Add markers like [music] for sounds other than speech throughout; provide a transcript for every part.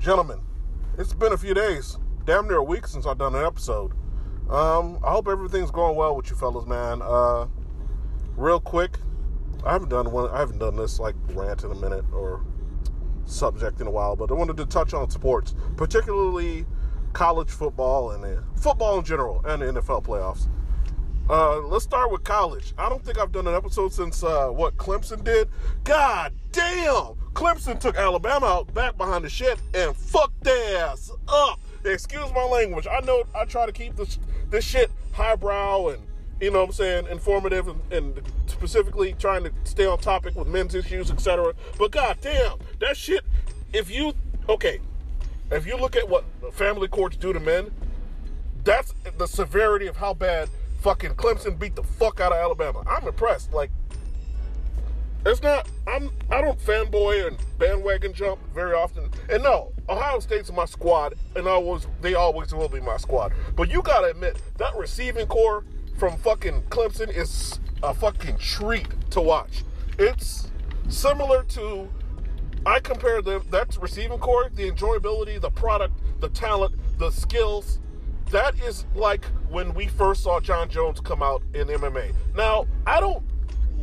Gentlemen, it's been a few days, damn near a week since I've done an episode. Um, I hope everything's going well with you fellas, man. Uh, real quick, I haven't done one. I haven't done this like rant in a minute or subject in a while, but I wanted to touch on sports, particularly college football and uh, football in general and the NFL playoffs. Uh, let's start with college. I don't think I've done an episode since uh, what Clemson did. God damn! Clemson took Alabama out back behind the shit and fucked their ass up. Excuse my language. I know I try to keep this this shit highbrow and you know what I'm saying informative and, and specifically trying to stay on topic with men's issues, etc. But god damn, that shit. If you okay, if you look at what family courts do to men, that's the severity of how bad fucking Clemson beat the fuck out of Alabama. I'm impressed. Like, it's not. I'm. I don't fanboy and bandwagon jump very often. And no, Ohio State's my squad, and always they always will be my squad. But you gotta admit that receiving corps from fucking Clemson is a fucking treat to watch. It's similar to. I compare them. That's receiving corps, the enjoyability, the product, the talent, the skills that is like when we first saw Jon Jones come out in MMA. Now, I don't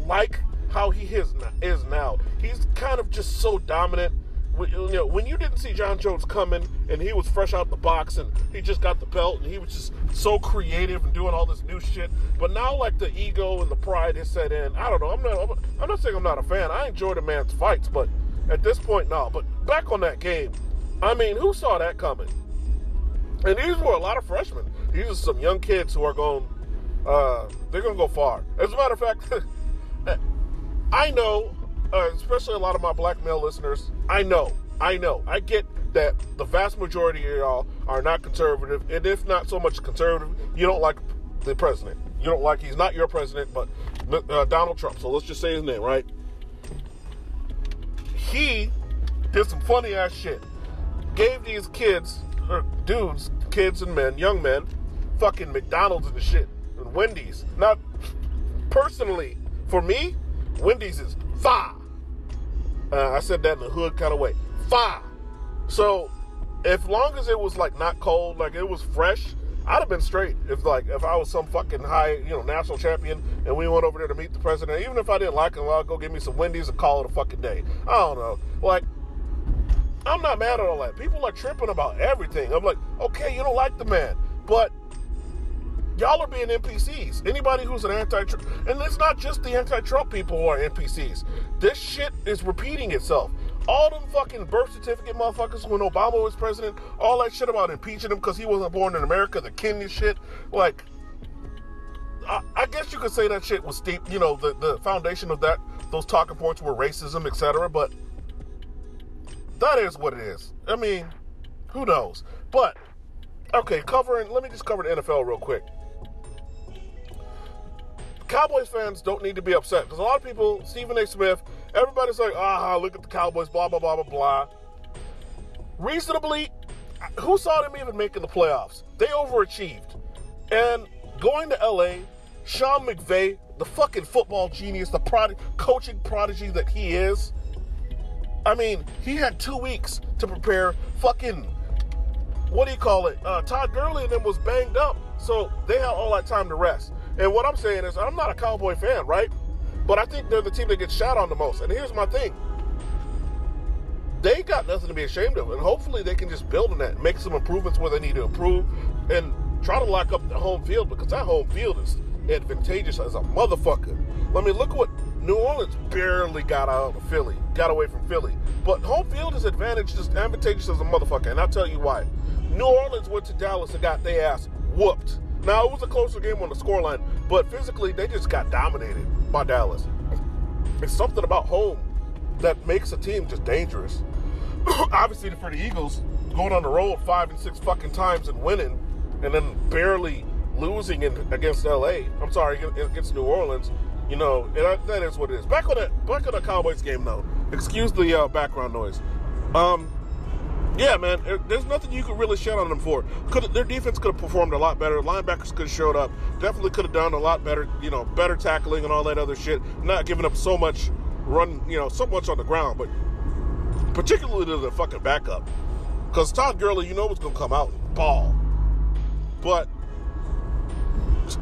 like how he is is now. He's kind of just so dominant. You know, when you didn't see Jon Jones coming and he was fresh out the box and he just got the belt and he was just so creative and doing all this new shit. But now, like the ego and the pride has set in. I don't know. I'm not. I'm not saying I'm not a fan. I enjoy the man's fights, but at this point, no. But back on that game, I mean, who saw that coming? And these were a lot of freshmen. These are some young kids who are going, uh, they're to go far. As a matter of fact, [laughs] I know, uh, especially a lot of my black male listeners, I know, I know, I get that the vast majority of y'all are not conservative. And if not so much conservative, you don't like the president. You don't like, he's not your president, but uh, Donald Trump. So let's just say his name, right? He did some funny ass shit. Gave these kids or dudes, kids and men, young men, fucking McDonald's and shit, and Wendy's. Not personally, for me, Wendy's is fire. Uh, I said that in the hood kind of way. Fire. So, as long as it was like not cold, like it was fresh, I'd have been straight. If like if I was some fucking high, you know, national champion, and we went over there to meet the president, even if I didn't like him, I'll go give me some Wendy's and call it a fucking day. I don't know. Like I'm not mad at all that. People are tripping about everything. I'm like, okay, you don't like the man, but y'all are being NPCs. Anybody who's an anti-Trump, and it's not just the anti-Trump people who are NPCs. This shit is repeating itself. All them fucking birth certificate motherfuckers when Obama was president, all that shit about impeaching him because he wasn't born in America, the Kenya shit, like. I, I guess you could say that shit was steep. You know, the, the foundation of that, those talking points were racism, etc. But that is what it is. I mean, who knows? But okay, covering. Let me just cover the NFL real quick. Cowboys fans don't need to be upset because a lot of people, Stephen A. Smith, everybody's like, ah, look at the Cowboys, blah blah blah blah blah. Reasonably, who saw them even making the playoffs? They overachieved, and going to LA, Sean McVay, the fucking football genius, the prod- coaching prodigy that he is I mean, he had two weeks to prepare. Fucking, what do you call it? Uh, Todd Gurley and them was banged up, so they had all that time to rest. And what I'm saying is, I'm not a Cowboy fan, right? But I think they're the team that gets shot on the most. And here's my thing: they got nothing to be ashamed of, and hopefully they can just build on that, make some improvements where they need to improve, and try to lock up the home field because that home field is advantageous as a motherfucker. I mean, look what New Orleans barely got out of Philly, got away from Philly. But home field is advantageous, advantageous as a motherfucker, and I'll tell you why. New Orleans went to Dallas and got their ass whooped. Now it was a closer game on the scoreline, but physically they just got dominated by Dallas. It's something about home that makes a team just dangerous. [coughs] Obviously for the Eagles, going on the road five and six fucking times and winning, and then barely losing in, against LA. I'm sorry, against New Orleans you know, and that is what it is. Back on the back on the Cowboys game though. Excuse the uh, background noise. Um, yeah, man, there's nothing you could really shut on them for. Could their defense could have performed a lot better. Linebackers could have showed up. Definitely could have done a lot better. You know, better tackling and all that other shit. Not giving up so much run. You know, so much on the ground, but particularly to the fucking backup. Because Todd Gurley, you know, going to come out and ball. But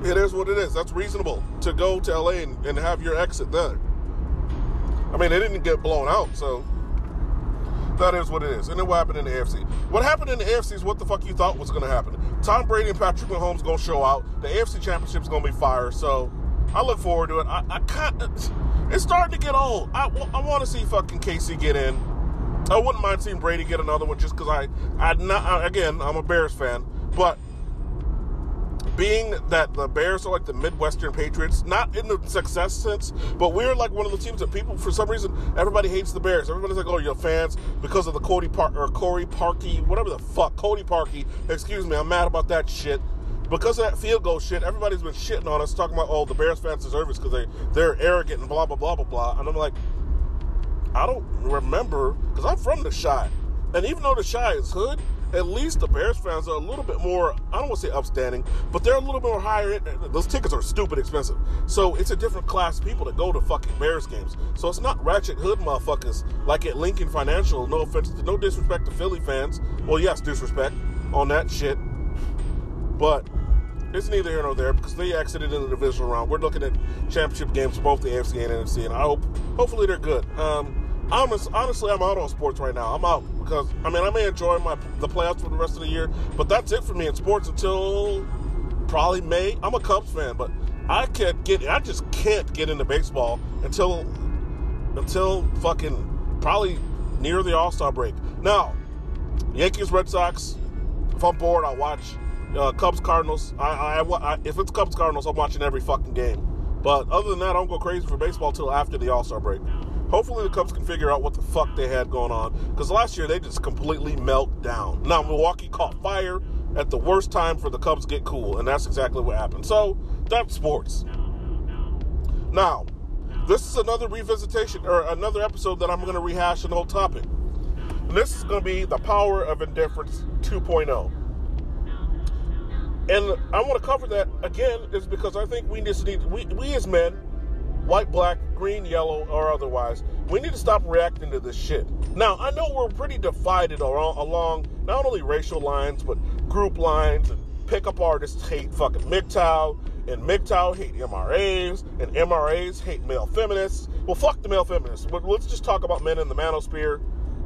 it is what it is. That's reasonable to go to LA and, and have your exit there. I mean, they didn't get blown out, so that is what it is. And then what happened in the AFC? What happened in the AFC is what the fuck you thought was going to happen. Tom Brady and Patrick Mahomes going to show out. The AFC Championship is going to be fire. So I look forward to it. I, I can't. It's starting to get old. I, I want to see fucking KC get in. I wouldn't mind seeing Brady get another one just because I, I not again I'm a Bears fan, but being that the Bears are like the Midwestern Patriots, not in the success sense, but we're like one of the teams that people, for some reason, everybody hates the Bears. Everybody's like, oh, you're fans because of the Cody Park or Corey Parkey, whatever the fuck, Cody Parkey. Excuse me, I'm mad about that shit. Because of that field goal shit, everybody's been shitting on us, talking about, oh, the Bears fans deserve it because they, they're arrogant and blah, blah, blah, blah, blah. And I'm like, I don't remember, because I'm from the Chi. And even though the Chi is hood, at least the Bears fans are a little bit more, I don't want to say upstanding, but they're a little bit more higher. Those tickets are stupid expensive. So it's a different class of people that go to fucking Bears games. So it's not ratchet hood motherfuckers like at Lincoln Financial. No offense, no disrespect to Philly fans. Well, yes, disrespect on that shit. But it's neither here nor there because they exited in the divisional round. We're looking at championship games for both the AFC and NFC, and I hope, hopefully, they're good. Um, honest, honestly, I'm out on sports right now. I'm out because I mean I may enjoy my the playoffs for the rest of the year, but that's it for me in sports until probably May. I'm a Cubs fan, but I can't get I just can't get into baseball until until fucking probably near the All Star break. Now, Yankees, Red Sox. If I'm bored, I'll watch uh, Cubs, Cardinals. I, I, I, if it's Cubs, Cardinals, I'm watching every fucking game. But other than that, I don't go crazy for baseball until after the All Star break. Hopefully, the Cubs can figure out what the fuck they had going on. Because last year, they just completely melt down. Now, Milwaukee caught fire at the worst time for the Cubs get cool, and that's exactly what happened. So, that's sports. Now, this is another revisitation or another episode that I'm going to rehash an old topic. And this is going to be the power of indifference 2.0. And I want to cover that again is because I think we just need we, we as men white, black, green, yellow, or otherwise. We need to stop reacting to this shit. Now, I know we're pretty divided along not only racial lines, but group lines, and pickup artists hate fucking MGTOW, and MGTOW hate MRAs, and MRAs hate male feminists. Well, fuck the male feminists. But let's just talk about men in the manosphere,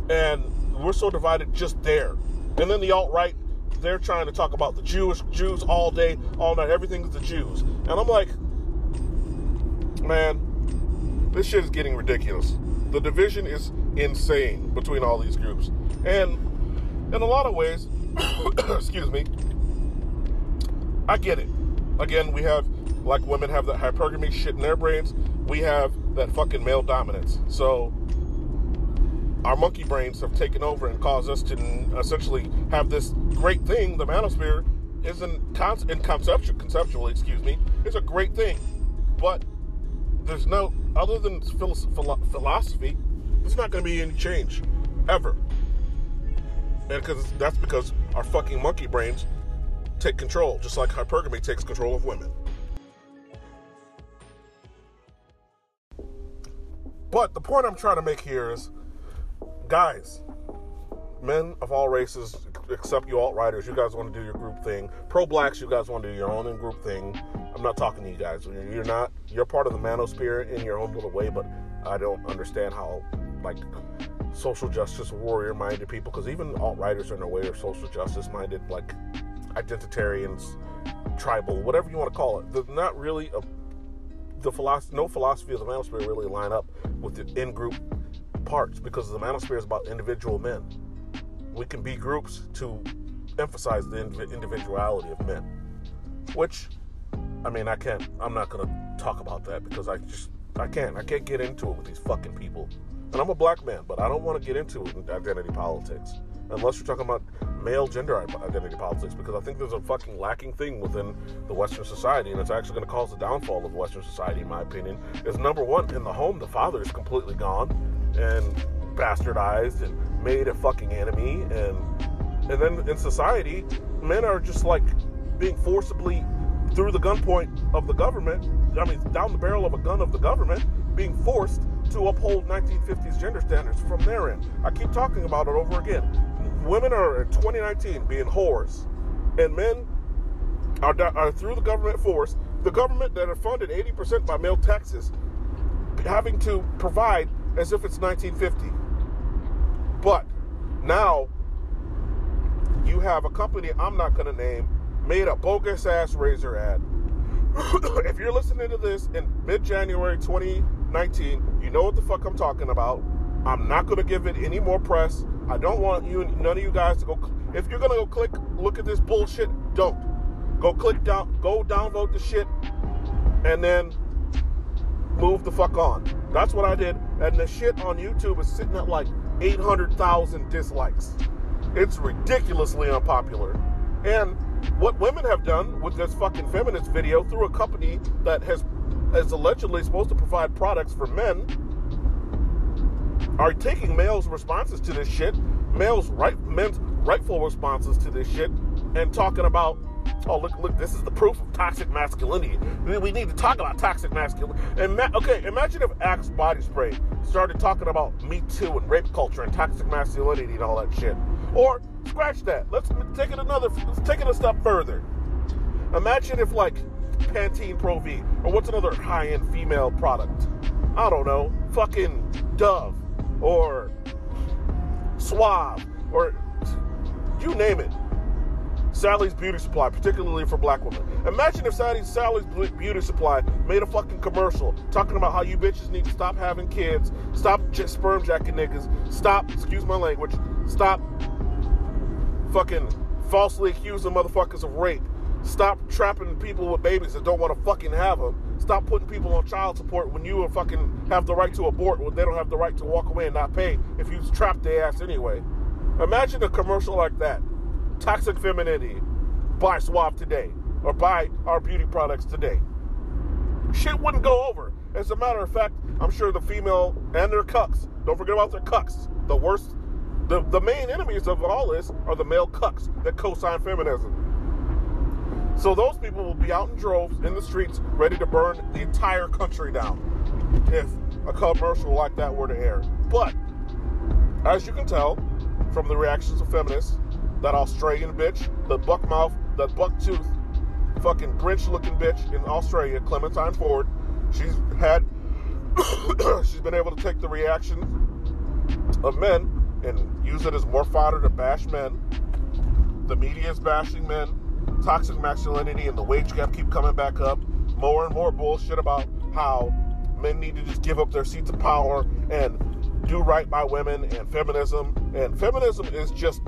and we're so divided just there. And then the alt right, they're trying to talk about the Jewish Jews all day, all night. Everything's the Jews, and I'm like, man, this shit is getting ridiculous. The division is insane between all these groups. And in a lot of ways, [coughs] excuse me, I get it. Again, we have, like women have that hypergamy shit in their brains, we have that fucking male dominance. So our monkey brains have taken over and caused us to essentially have this great thing, the manosphere, is in, con- in conceptual, conceptually, excuse me, is a great thing. But there's no other than philosophy. There's not going to be any change ever, and because that's because our fucking monkey brains take control, just like hypergamy takes control of women. But the point I'm trying to make here is, guys, men of all races, except you alt righters, you guys want to do your group thing. Pro blacks, you guys want to do your own in group thing. I'm not talking to you guys. You're not. You're part of the manosphere in your own little way, but I don't understand how like social justice warrior minded people, because even alt righters in a way are social justice minded, like identitarians, tribal, whatever you want to call it. There's not really a the philosophy, no philosophy of the manosphere really line up with the in group parts because the manosphere is about individual men we can be groups to emphasize the individuality of men. Which, I mean, I can't. I'm not gonna talk about that because I just I can't. I can't get into it with these fucking people. And I'm a black man, but I don't want to get into identity politics unless you're talking about male gender identity politics because I think there's a fucking lacking thing within the Western society, and it's actually going to cause the downfall of Western society, in my opinion. Is number one in the home, the father is completely gone and bastardized and made a fucking enemy and and then in society men are just like being forcibly through the gunpoint of the government i mean down the barrel of a gun of the government being forced to uphold 1950s gender standards from their end. I keep talking about it over again. Women are in 2019 being whores, and men are, are through the government force, the government that are funded 80% by male taxes, having to provide as if it's 1950. But now you have a company I'm not going to name made a bogus ass razor ad. [coughs] if you're listening to this in mid January 2019, you know what the fuck I'm talking about. I'm not going to give it any more press. I don't want you, none of you guys to go. If you're going to go click, look at this bullshit, don't. Go click down, go downvote the shit, and then move the fuck on. That's what I did. And the shit on YouTube is sitting at like 800,000 dislikes. It's ridiculously unpopular. And what women have done with this fucking feminist video through a company that has is allegedly supposed to provide products for men are taking males' responses to this shit, males' right men's rightful responses to this shit, and talking about oh look look this is the proof of toxic masculinity. We need to talk about toxic masculinity. And ma- okay imagine if axe body spray started talking about me too and rape culture and toxic masculinity and all that shit or scratch that. Let's take it another let's take it a step further. Imagine if like pantene pro v or what's another high-end female product? I don't know. Fucking dove or suave or you name it. Sally's Beauty Supply, particularly for black women. Imagine if Sally's, Sally's Beauty Supply made a fucking commercial talking about how you bitches need to stop having kids, stop sperm jacking niggas, stop, excuse my language, stop fucking falsely accusing motherfuckers of rape, stop trapping people with babies that don't want to fucking have them, stop putting people on child support when you fucking have the right to abort when they don't have the right to walk away and not pay if you trap their ass anyway. Imagine a commercial like that toxic femininity, buy Suave today or buy our beauty products today. Shit wouldn't go over. As a matter of fact, I'm sure the female and their cucks, don't forget about their cucks. The worst, the, the main enemies of all this are the male cucks that co sign feminism. So those people will be out in droves in the streets ready to burn the entire country down if a commercial like that were to air. But as you can tell from the reactions of feminists, that Australian bitch, the buckmouth, the bucktooth, fucking Grinch looking bitch in Australia, Clementine Ford. She's had, [coughs] she's been able to take the reaction of men and use it as more fodder to bash men. The media is bashing men. Toxic masculinity and the wage gap keep coming back up. More and more bullshit about how men need to just give up their seats of power and do right by women and feminism. And feminism is just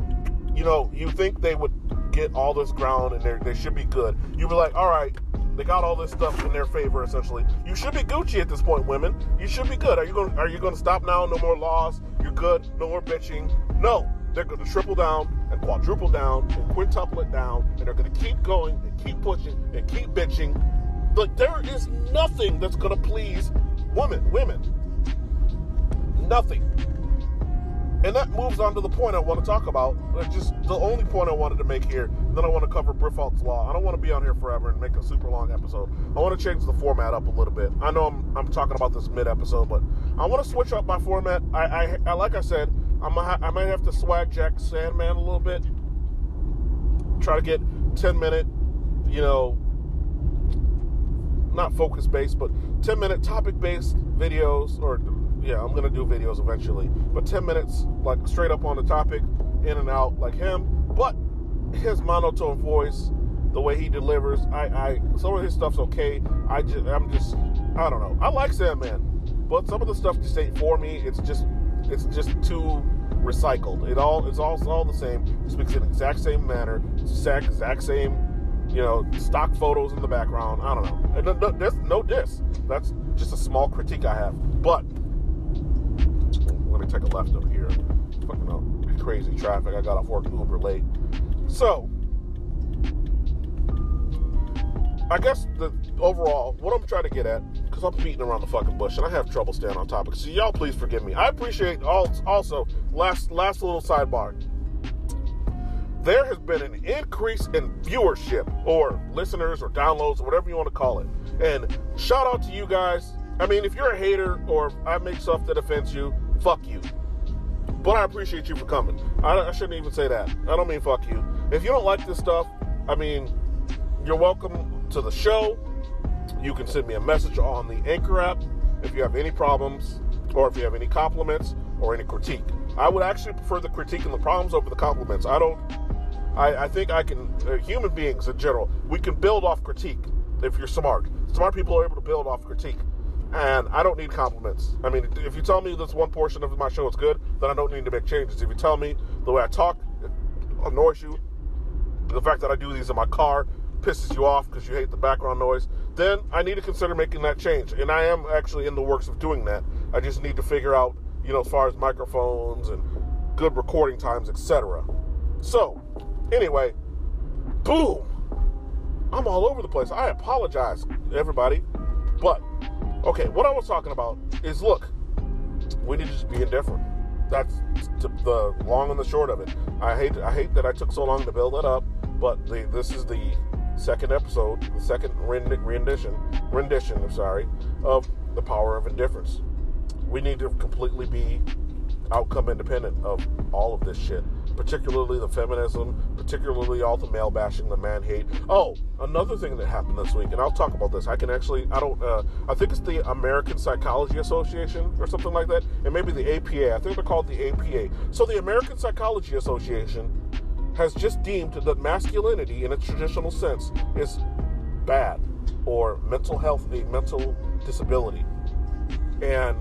you know, you think they would get all this ground and they should be good. You'd be like, all right, they got all this stuff in their favor essentially. You should be Gucci at this point, women. You should be good. Are you going? Are you going to stop now? No more laws. Good. No more bitching. No, they're going to triple down and quadruple down and quintuple it down, and they're going to keep going and keep pushing and keep bitching. But there is nothing that's going to please women. Women. Nothing. And that moves on to the point I want to talk about. Just the only point I wanted to make here. Then I want to cover Briffault's Law. I don't want to be on here forever and make a super long episode. I want to change the format up a little bit. I know I'm, I'm talking about this mid episode, but I want to switch up my format. I, I, I like I said, I'm a, I might have to swag Jack Sandman a little bit. Try to get 10 minute, you know, not focus based, but 10 minute topic based videos or yeah, I'm gonna do videos eventually. But 10 minutes, like straight up on the topic, in and out, like him. But his monotone voice, the way he delivers, I, I some of his stuff's okay. I just, I'm just, I don't know. I like Sandman, but some of the stuff just ain't for me. It's just, it's just too recycled. It all, it's all, it's all the same. It speaks in exact same manner, exact, exact same, you know, stock photos in the background. I don't know. No, no diss. That's just a small critique I have, but let me take a left up here. Fucking up. Crazy traffic. I got off work Uber late. So, I guess the overall, what I'm trying to get at, because I'm beating around the fucking bush and I have trouble staying on topic. So y'all, please forgive me. I appreciate all. Also, last last little sidebar. There has been an increase in viewership or listeners or downloads or whatever you want to call it. And shout out to you guys. I mean, if you're a hater or I make stuff that offends you, fuck you. But I appreciate you for coming. I, I shouldn't even say that. I don't mean fuck you. If you don't like this stuff, I mean, you're welcome to the show. You can send me a message on the Anchor app if you have any problems or if you have any compliments or any critique. I would actually prefer the critique and the problems over the compliments. I don't. I, I think I can. Uh, human beings in general, we can build off critique if you're smart. Smart people are able to build off critique. And I don't need compliments. I mean, if you tell me this one portion of my show is good, then I don't need to make changes. If you tell me the way I talk annoys you, the fact that I do these in my car pisses you off because you hate the background noise, then I need to consider making that change. And I am actually in the works of doing that. I just need to figure out, you know, as far as microphones and good recording times, etc. So, anyway, boom. I'm all over the place. I apologize, everybody. But, okay, what I was talking about is look, we need to just be indifferent. That's the long and the short of it. I hate I hate that I took so long to build it up, but the, this is the second episode, the second rendition, rendition, I'm sorry, of the power of indifference. We need to completely be outcome independent of all of this shit, particularly the feminism, particularly all the male bashing, the man hate. Oh, another thing that happened this week, and I'll talk about this. I can actually, I don't, uh, I think it's the American Psychology Association or something like that, and maybe the APA. I think they're called the APA. So the American Psychology Association has just deemed that masculinity in its traditional sense is bad or mental health, a mental disability. And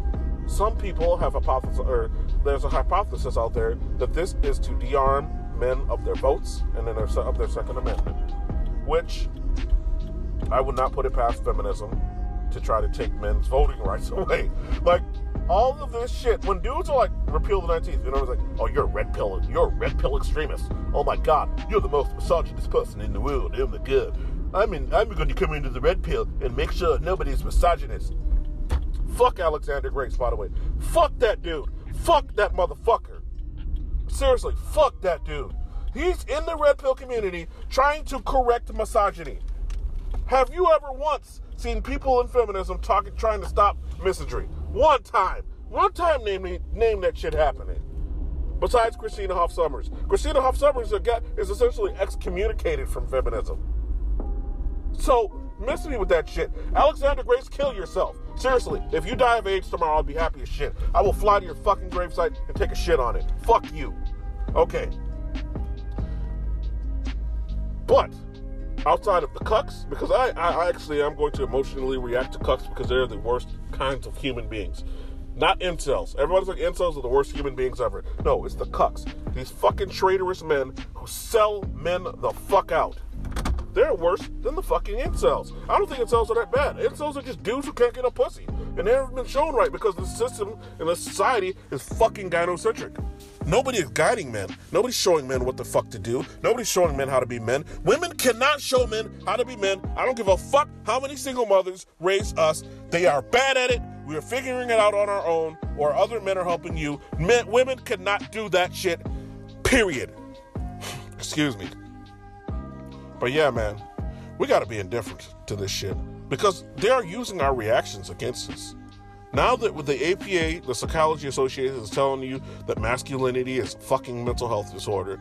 some people have hypothesis, or there's a hypothesis out there that this is to de-arm men of their votes and then of their Second Amendment, which I would not put it past feminism to try to take men's voting rights [laughs] away. Like all of this shit, when dudes are like, repeal the 19th, you know, it's like, oh, you're a red pill, you're a red pill extremist. Oh my god, you're the most misogynist person in the world. Oh my god. I'm in, I'm going to come into the red pill and make sure nobody's misogynist. Fuck Alexander Grace, by the way. Fuck that dude. Fuck that motherfucker. Seriously, fuck that dude. He's in the red pill community trying to correct misogyny. Have you ever once seen people in feminism talking, trying to stop misandry? One time. One time name, name that shit happening. Besides Christina Hoff Sommers. Christina Hoff Sommers is essentially excommunicated from feminism. So, miss me with that shit. Alexander Grace, kill yourself. Seriously, if you die of AIDS tomorrow, I'll be happy as shit. I will fly to your fucking gravesite and take a shit on it. Fuck you. Okay. But outside of the cucks, because I, I actually am going to emotionally react to cucks because they're the worst kinds of human beings. Not incels. Everybody's like incels are the worst human beings ever. No, it's the cucks. These fucking traitorous men who sell men the fuck out. They're worse than the fucking incels. I don't think incels are that bad. Incels are just dudes who can't get a pussy. And they haven't been shown right because the system and the society is fucking gynocentric. Nobody is guiding men. Nobody's showing men what the fuck to do. Nobody's showing men how to be men. Women cannot show men how to be men. I don't give a fuck how many single mothers raise us. They are bad at it. We are figuring it out on our own, or other men are helping you. Men, women cannot do that shit. Period. [sighs] Excuse me. But yeah, man, we got to be indifferent to this shit because they are using our reactions against us. Now that with the APA, the Psychology Association is telling you that masculinity is fucking mental health disorder,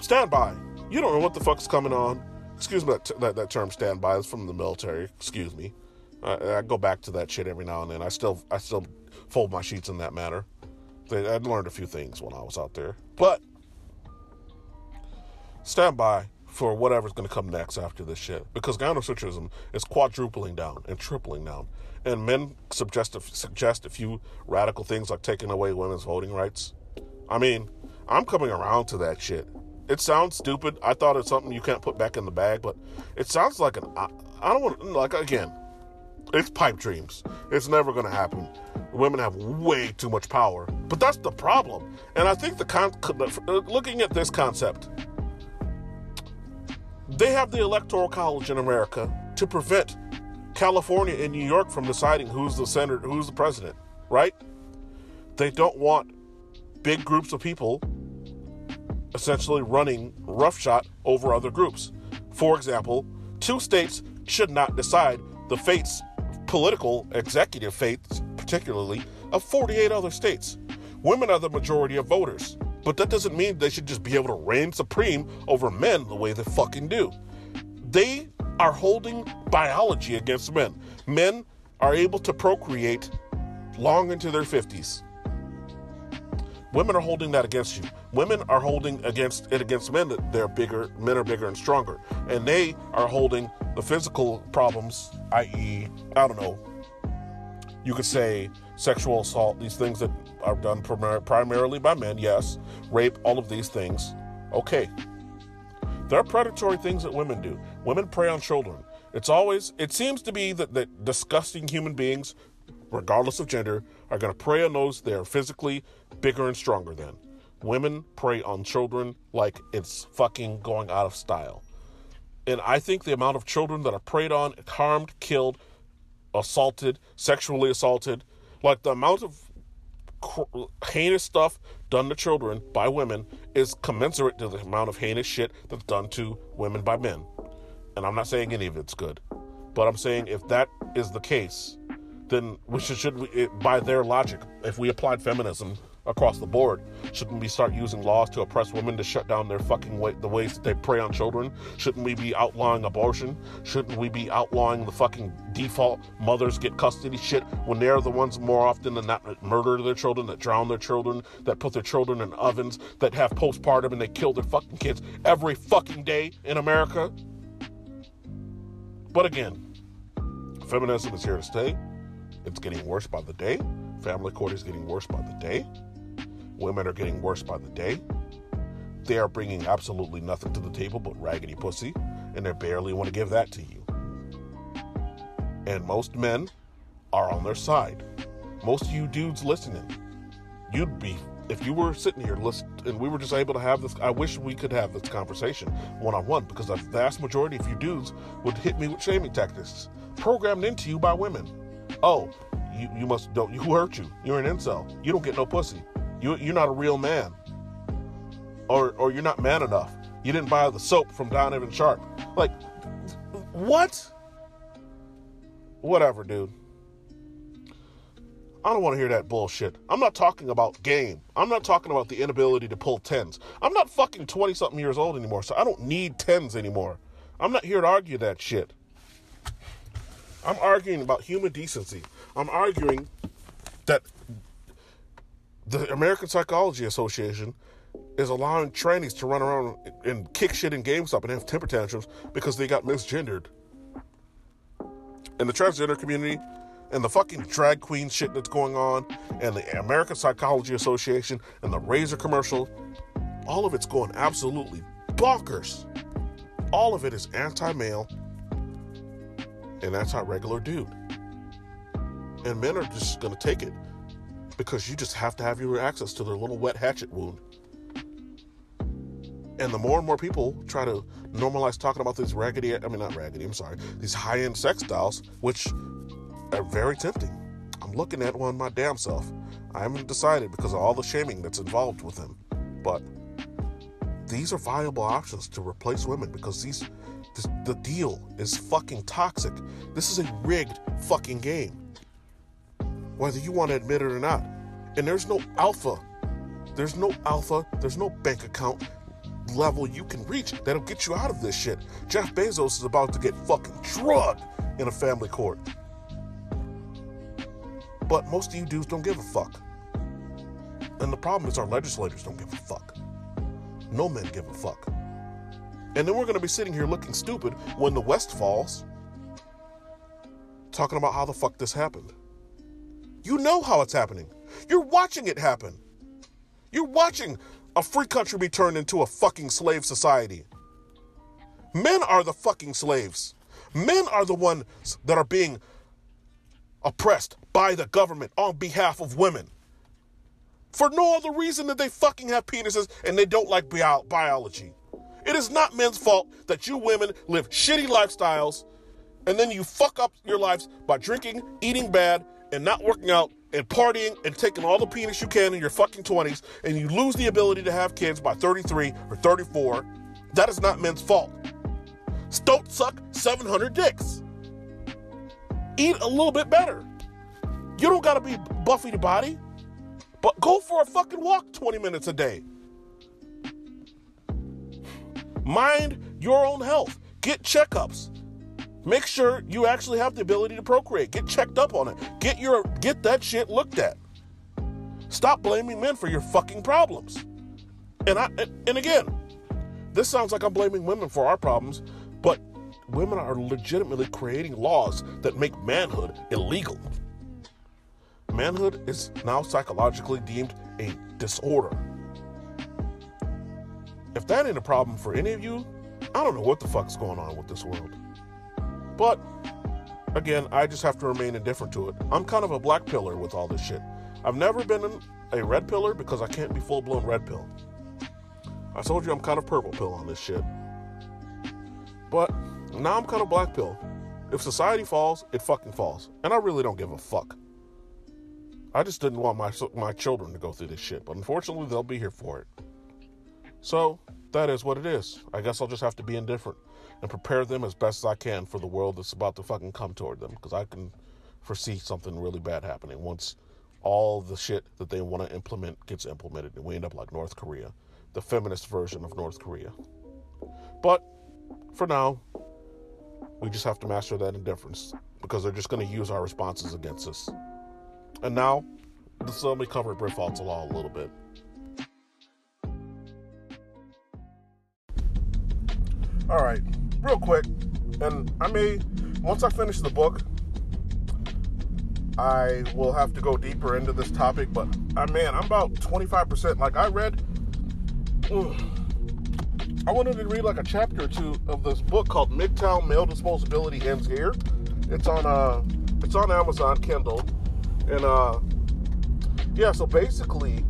stand by. You don't know what the fuck's coming on. Excuse me, that, that, that term "stand by" is from the military. Excuse me. I, I, go back to that shit every now and then. I still I still fold my sheets in that manner. I learned a few things when I was out there, but stand by for whatever's going to come next after this shit. Because gynocentrism is quadrupling down and tripling down. And men suggest a, suggest a few radical things like taking away women's voting rights. I mean, I'm coming around to that shit. It sounds stupid. I thought it's something you can't put back in the bag, but it sounds like an. I, I don't want like, again, it's pipe dreams. It's never going to happen. Women have way too much power. But that's the problem. And I think the con- uh, looking at this concept, they have the Electoral College in America to prevent California and New York from deciding who's the senator, who's the president, right? They don't want big groups of people essentially running roughshod over other groups. For example, two states should not decide the fates, political, executive fates, particularly, of 48 other states. Women are the majority of voters. But that doesn't mean they should just be able to reign supreme over men the way they fucking do. They are holding biology against men. Men are able to procreate long into their 50s. Women are holding that against you. Women are holding against it against men that they're bigger, men are bigger and stronger. And they are holding the physical problems, i.e., I don't know, you could say sexual assault, these things that are done primar- primarily by men, yes, rape, all of these things. Okay. There are predatory things that women do. Women prey on children. It's always, it seems to be that, that disgusting human beings, regardless of gender, are going to prey on those they are physically bigger and stronger than. Women prey on children like it's fucking going out of style. And I think the amount of children that are preyed on, harmed, killed, assaulted, sexually assaulted, like the amount of heinous stuff done to children by women is commensurate to the amount of heinous shit that's done to women by men. And I'm not saying any of it's good, but I'm saying if that is the case, then we should, should we, by their logic, if we applied feminism across the board. Shouldn't we start using laws to oppress women to shut down their fucking way, the ways that they prey on children? Shouldn't we be outlawing abortion? Shouldn't we be outlawing the fucking default mothers get custody shit when they're the ones more often than not that murder their children, that drown their children, that put their children in ovens, that have postpartum and they kill their fucking kids every fucking day in America? But again, feminism is here to stay. It's getting worse by the day. Family court is getting worse by the day. Women are getting worse by the day. They are bringing absolutely nothing to the table but raggedy pussy, and they barely want to give that to you. And most men are on their side. Most of you dudes listening, you'd be if you were sitting here listen, and we were just able to have this. I wish we could have this conversation one on one because the vast majority of you dudes would hit me with shaming tactics programmed into you by women. Oh, you, you must don't who hurt you? You're an incel. You don't get no pussy. You, you're not a real man. Or, or you're not man enough. You didn't buy the soap from Don Evan Sharp. Like, what? Whatever, dude. I don't want to hear that bullshit. I'm not talking about game. I'm not talking about the inability to pull tens. I'm not fucking 20 something years old anymore, so I don't need tens anymore. I'm not here to argue that shit. I'm arguing about human decency. I'm arguing that the American Psychology Association is allowing trannies to run around and kick shit in GameStop and have temper tantrums because they got misgendered. And the transgender community and the fucking drag queen shit that's going on and the American Psychology Association and the Razor commercial, all of it's going absolutely bonkers. All of it is anti male and anti regular dude. And men are just gonna take it because you just have to have your access to their little wet hatchet wound. And the more and more people try to normalize talking about these raggedy, I mean, not raggedy, I'm sorry, these high end sex dolls, which are very tempting. I'm looking at one my damn self. I haven't decided because of all the shaming that's involved with them. But these are viable options to replace women because these this, the deal is fucking toxic. This is a rigged fucking game whether you want to admit it or not. And there's no alpha. There's no alpha. There's no bank account level you can reach that'll get you out of this shit. Jeff Bezos is about to get fucking drugged in a family court. But most of you dudes don't give a fuck. And the problem is our legislators don't give a fuck. No men give a fuck. And then we're going to be sitting here looking stupid when the West falls, talking about how the fuck this happened. You know how it's happening. You're watching it happen. You're watching a free country be turned into a fucking slave society. Men are the fucking slaves. Men are the ones that are being oppressed by the government on behalf of women. For no other reason than they fucking have penises and they don't like bio- biology. It is not men's fault that you women live shitty lifestyles and then you fuck up your lives by drinking, eating bad, and not working out and partying and taking all the penis you can in your fucking 20s and you lose the ability to have kids by 33 or 34, that is not men's fault. Don't suck 700 dicks. Eat a little bit better. You don't gotta be Buffie the body. But go for a fucking walk 20 minutes a day. Mind your own health. Get checkups. Make sure you actually have the ability to procreate. Get checked up on it. Get your get that shit looked at. Stop blaming men for your fucking problems. And I and again, this sounds like I'm blaming women for our problems, but women are legitimately creating laws that make manhood illegal. Manhood is now psychologically deemed a disorder. If that ain't a problem for any of you, I don't know what the fuck's going on with this world. But again, I just have to remain indifferent to it. I'm kind of a black pillar with all this shit. I've never been a red pillar because I can't be full blown red pill. I told you I'm kind of purple pill on this shit. But now I'm kind of black pill. If society falls, it fucking falls. And I really don't give a fuck. I just didn't want my my children to go through this shit, but unfortunately they'll be here for it. So, that is what it is. I guess I'll just have to be indifferent and prepare them as best as I can for the world that's about to fucking come toward them because I can foresee something really bad happening once all the shit that they want to implement gets implemented and we end up like North Korea, the feminist version of North Korea. But for now, we just have to master that indifference because they're just going to use our responses against us. And now, let's let me cover Briffault's Law a little bit. All right, real quick, and I may, once I finish the book, I will have to go deeper into this topic, but uh, man, I'm about 25%. Like, I read, I wanted to read like a chapter or two of this book called Midtown Male Disposability Ends Here. It's on, uh, it's on Amazon Kindle. And, uh, yeah, so basically,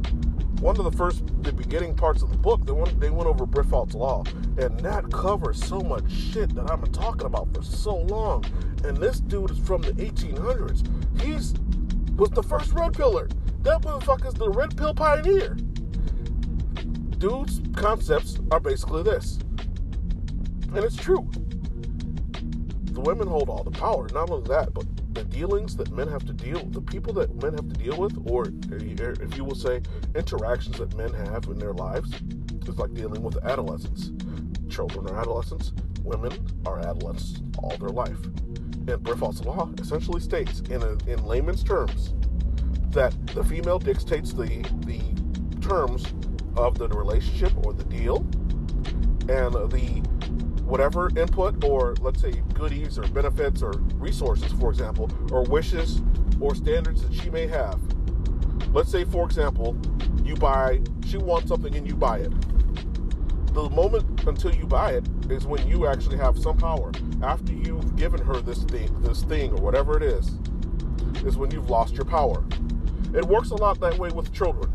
one of the first, the beginning parts of the book, they went, they went over Briffault's Law. And that covers so much shit that I've been talking about for so long. And this dude is from the 1800s. He's was the first red pillar. That motherfucker's the red pill pioneer. Dude's concepts are basically this. And it's true. The women hold all the power. Not only that, but the dealings that men have to deal the people that men have to deal with or if you will say interactions that men have in their lives is like dealing with adolescents. Children are adolescents women are adolescents all their life. And Briffault's law essentially states in, a, in layman's terms that the female dictates the the terms of the relationship or the deal and the whatever input or let's say goodies or benefits or resources, for example, or wishes or standards that she may have. Let's say, for example, you buy, she wants something and you buy it. The moment until you buy it is when you actually have some power. After you've given her this thing, this thing or whatever it is, is when you've lost your power. It works a lot that way with children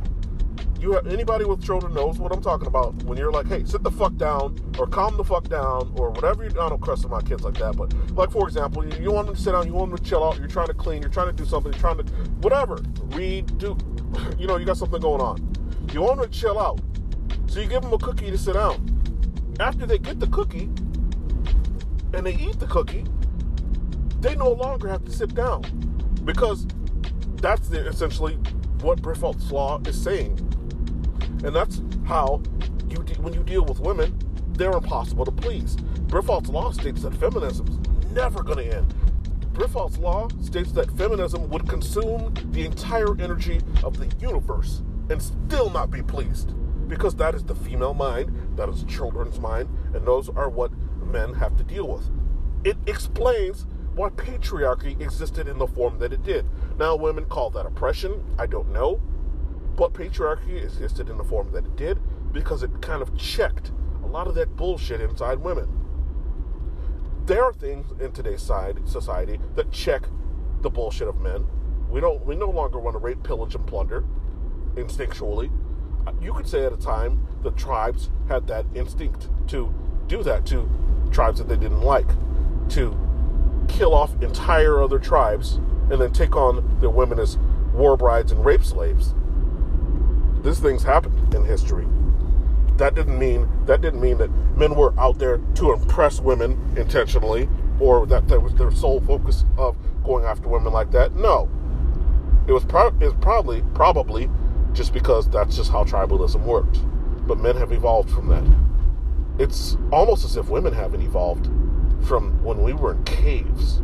you anybody with children knows what I'm talking about when you're like, hey, sit the fuck down or calm the fuck down or whatever. You, I don't cuss at my kids like that, but like for example, you, you want them to sit down, you want them to chill out, you're trying to clean, you're trying to do something, you're trying to whatever, read, do, you know, you got something going on. You want them to chill out, so you give them a cookie to sit down. After they get the cookie and they eat the cookie, they no longer have to sit down because that's the, essentially what Briffault's law is saying and that's how you de- when you deal with women, they're impossible to please. Briffault's law states that feminism is never going to end. Briffault's law states that feminism would consume the entire energy of the universe and still not be pleased. Because that is the female mind, that is children's mind, and those are what men have to deal with. It explains why patriarchy existed in the form that it did. Now, women call that oppression. I don't know. But patriarchy existed in the form that it did because it kind of checked a lot of that bullshit inside women. There are things in today's society that check the bullshit of men. We don't. We no longer want to rape, pillage, and plunder instinctually. Uh, you could say at a time the tribes had that instinct to do that to tribes that they didn't like, to kill off entire other tribes and then take on their women as war brides and rape slaves. These things happened in history. That didn't mean that didn't mean that men were out there to impress women intentionally, or that that was their sole focus of going after women like that. No, it was, pro- it was probably probably just because that's just how tribalism worked. But men have evolved from that. It's almost as if women haven't evolved from when we were in caves.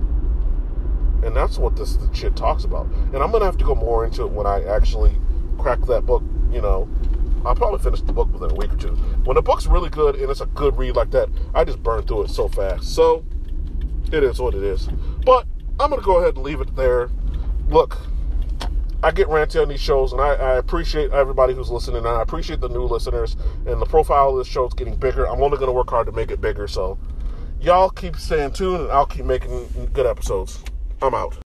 And that's what this shit talks about. And I'm gonna have to go more into it when I actually crack that book, you know. I'll probably finish the book within a week or two. When a book's really good and it's a good read like that, I just burn through it so fast. So it is what it is. But I'm gonna go ahead and leave it there. Look, I get ranty on these shows, and I, I, appreciate everybody who's listening. I appreciate the new listeners, and the profile of this show is getting bigger. I'm only to work hard to make it bigger. So, y'all keep staying tuned, and I'll keep making good episodes. I'm out.